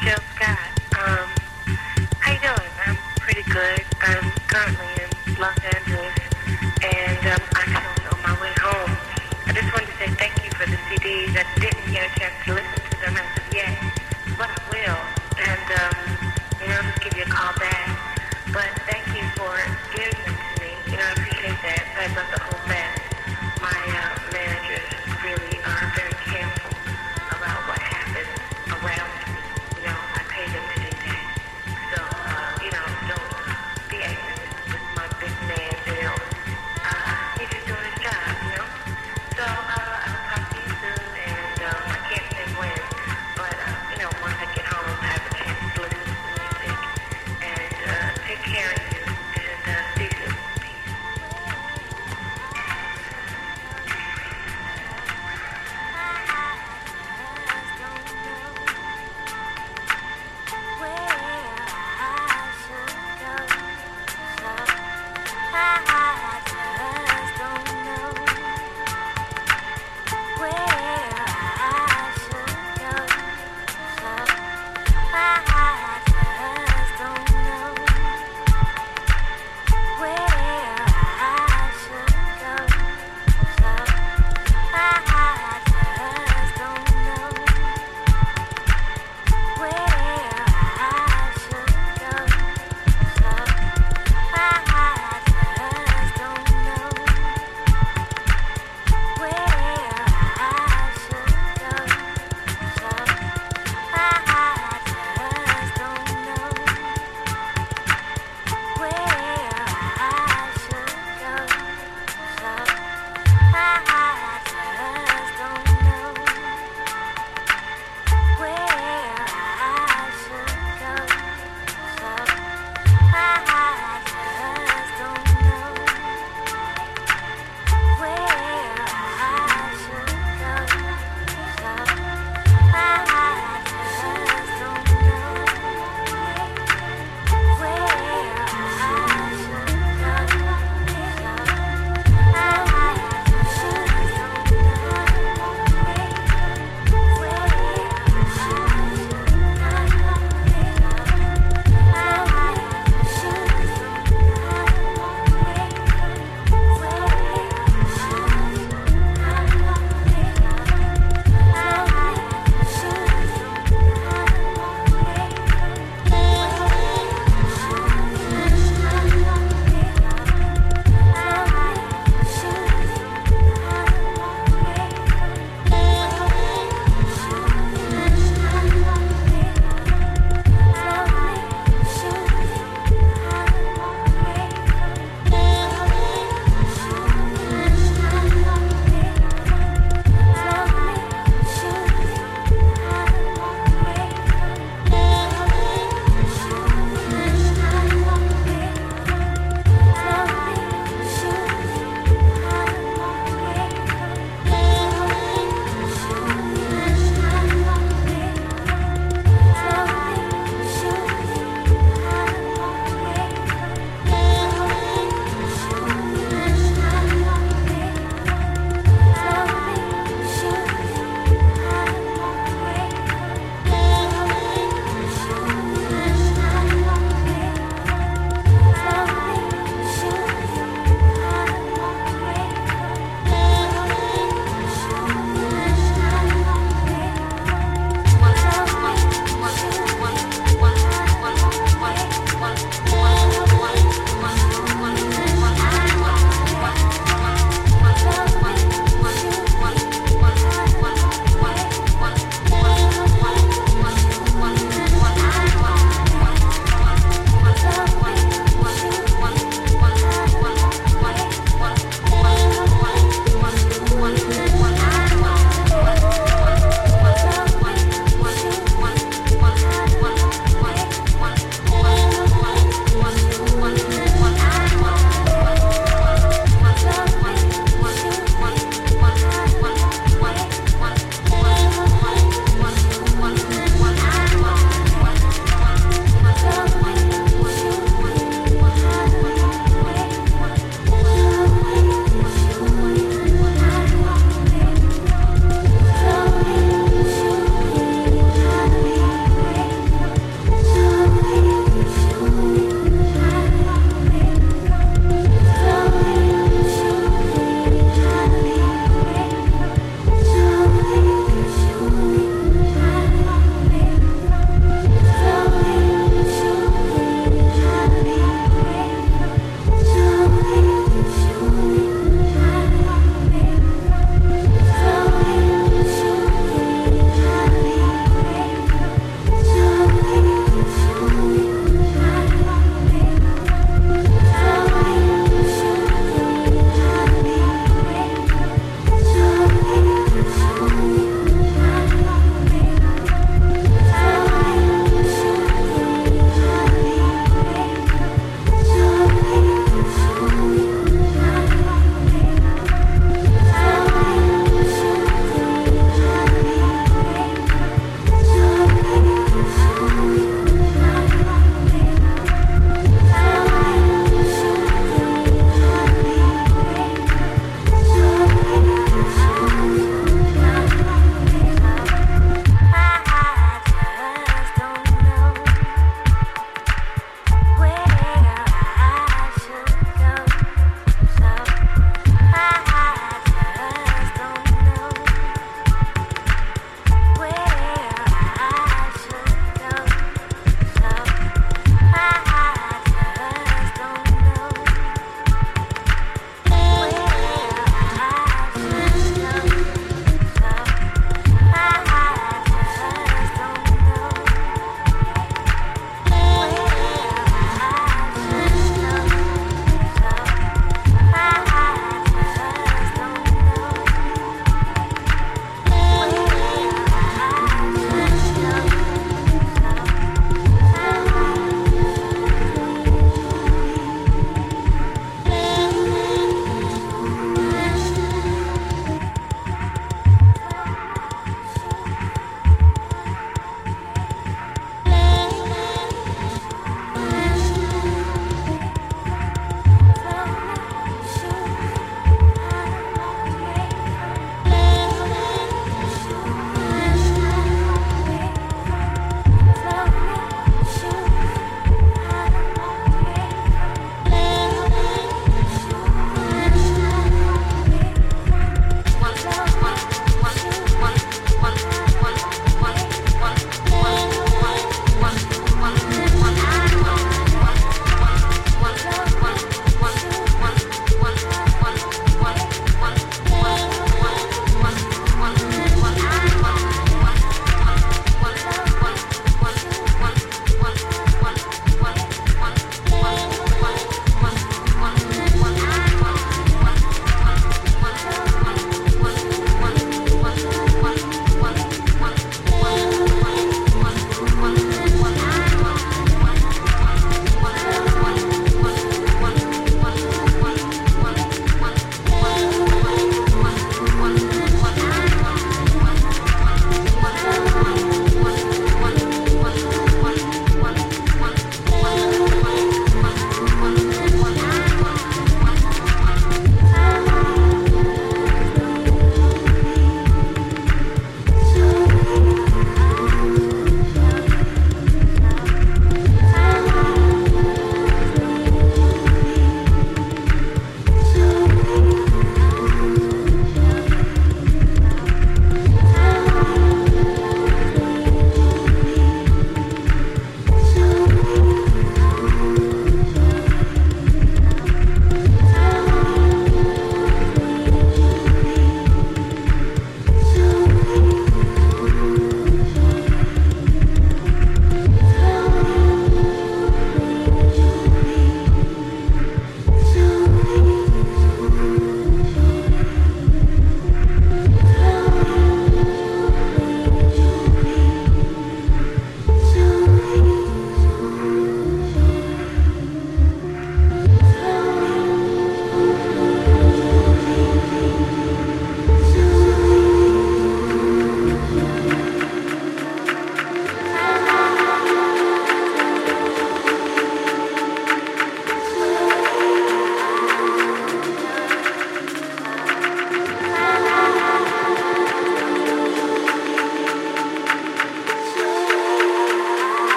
Joe Scott. Um, how you doing? I'm pretty good. I'm currently in Los Angeles, and um, actually on my way home. I just wanted to say thank you for the CDs. I didn't get a chance to listen to them as of yet, but I will. And, um,